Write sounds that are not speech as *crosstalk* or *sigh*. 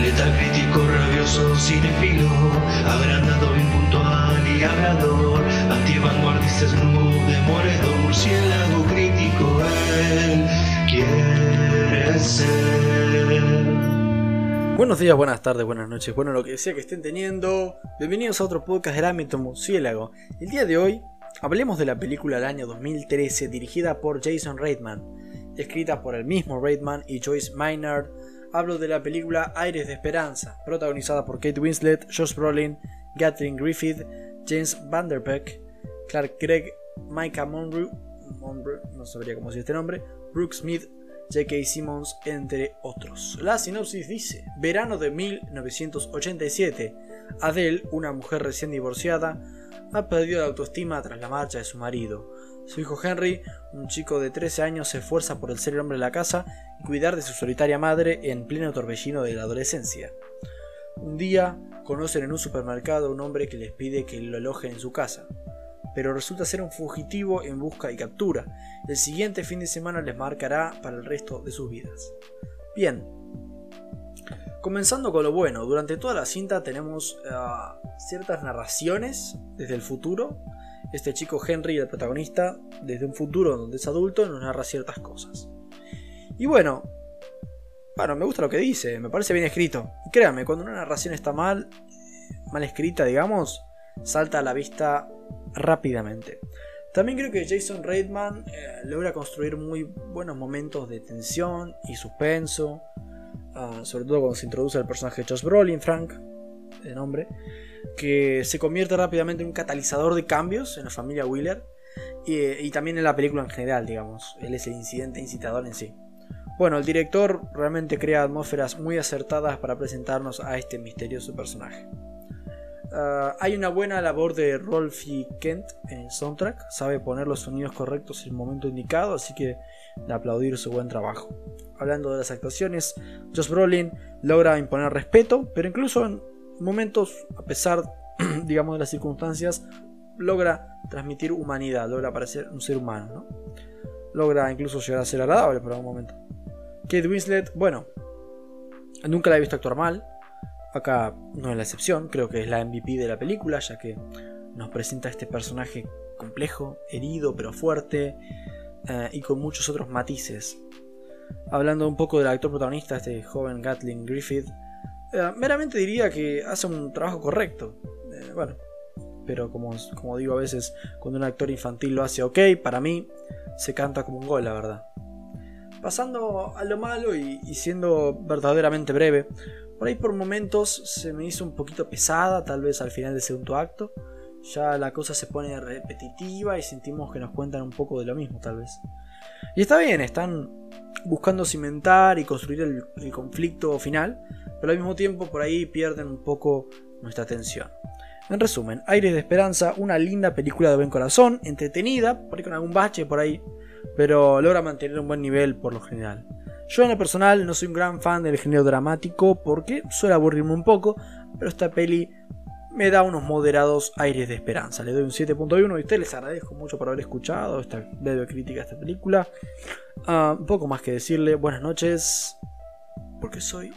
Letal crítico, rabioso, cinefilo, agrandado, impuntual y hablador, antivanguardista, snoop, demoledor, murciélago crítico, él quiere ser. Buenos días, buenas tardes, buenas noches, bueno, lo que sea que estén teniendo. Bienvenidos a otro podcast del ámbito murciélago. El día de hoy hablemos de la película del año 2013 dirigida por Jason Reitman, escrita por el mismo Reitman y Joyce Maynard. Hablo de la película Aires de Esperanza, protagonizada por Kate Winslet, Josh Brolin, Catherine Griffith, James Vanderbeek, Clark Gregg, Micah Monroe, no sabría cómo este nombre, Brooke Smith, J.K. Simmons, entre otros. La sinopsis dice, verano de 1987, Adele, una mujer recién divorciada, ha perdido la autoestima tras la marcha de su marido. Su hijo Henry, un chico de 13 años, se esfuerza por el ser el hombre de la casa y cuidar de su solitaria madre en pleno torbellino de la adolescencia. Un día conocen en un supermercado a un hombre que les pide que lo alojen en su casa, pero resulta ser un fugitivo en busca y captura. El siguiente fin de semana les marcará para el resto de sus vidas. Bien, comenzando con lo bueno, durante toda la cinta tenemos uh, ciertas narraciones desde el futuro este chico Henry, el protagonista, desde un futuro donde es adulto, nos narra ciertas cosas. Y bueno, bueno, me gusta lo que dice, me parece bien escrito. Y créanme, cuando una narración está mal, mal escrita, digamos, salta a la vista rápidamente. También creo que Jason Reitman eh, logra construir muy buenos momentos de tensión y suspenso, sobre todo cuando se introduce el personaje de Josh Brolin, Frank, de nombre que se convierte rápidamente en un catalizador de cambios en la familia Wheeler y, también en la película en general, digamos. Él es el incidente incitador en sí. Bueno, el director realmente crea atmósferas muy acertadas para presentarnos a este misterioso personaje. Ah, hay una buena labor de Rolfie Kent en el soundtrack, sabe poner los sonidos correctos en el momento indicado, así que de aplaudir su buen trabajo. Hablando de las actuaciones, Josh Brolin logra imponer respeto, pero incluso en momentos, a pesar, *clears throat* digamos, de las circunstancias, logra transmitir humanidad, logra parecer un ser humano, ¿no? Logra incluso llegar a ser agradable por algún momento. Kate Winslet, bueno, nunca la he visto actuar mal. Acá no es la excepción, creo que es la MVP de la película, ya que nos presenta este personaje complejo, herido pero fuerte eh, y con muchos otros matices. Hablando un poco del actor protagonista, este joven Gatlin Griffith, eh, meramente diría que hace un trabajo correcto. Eh, bueno, pero como, como digo a veces, cuando un actor infantil lo hace ok, para mí se canta como un gol, la verdad. Pasando a lo malo y, siendo verdaderamente breve, por ahí por momentos se me hizo un poquito pesada, tal vez al final del segundo acto. Ya la cosa se pone repetitiva y sentimos que nos cuentan un poco de lo mismo, tal vez. Y está bien, están buscando cimentar y construir el conflicto final, pero al mismo tiempo por ahí pierden un poco nuestra atención. En resumen, Aires de Esperanza, una linda película de buen corazón, entretenida, por ahí con algún bache por ahí, pero logra mantener un buen nivel por lo general. Yo en lo personal no soy un gran fan del género dramático porque suele aburrirme un poco, pero esta peli me da unos moderados aires de esperanza. Le doy un 7.1 y ustedes les agradezco mucho por haber escuchado esta breve crítica a esta película. Un poco más que decirle buenas noches, porque soy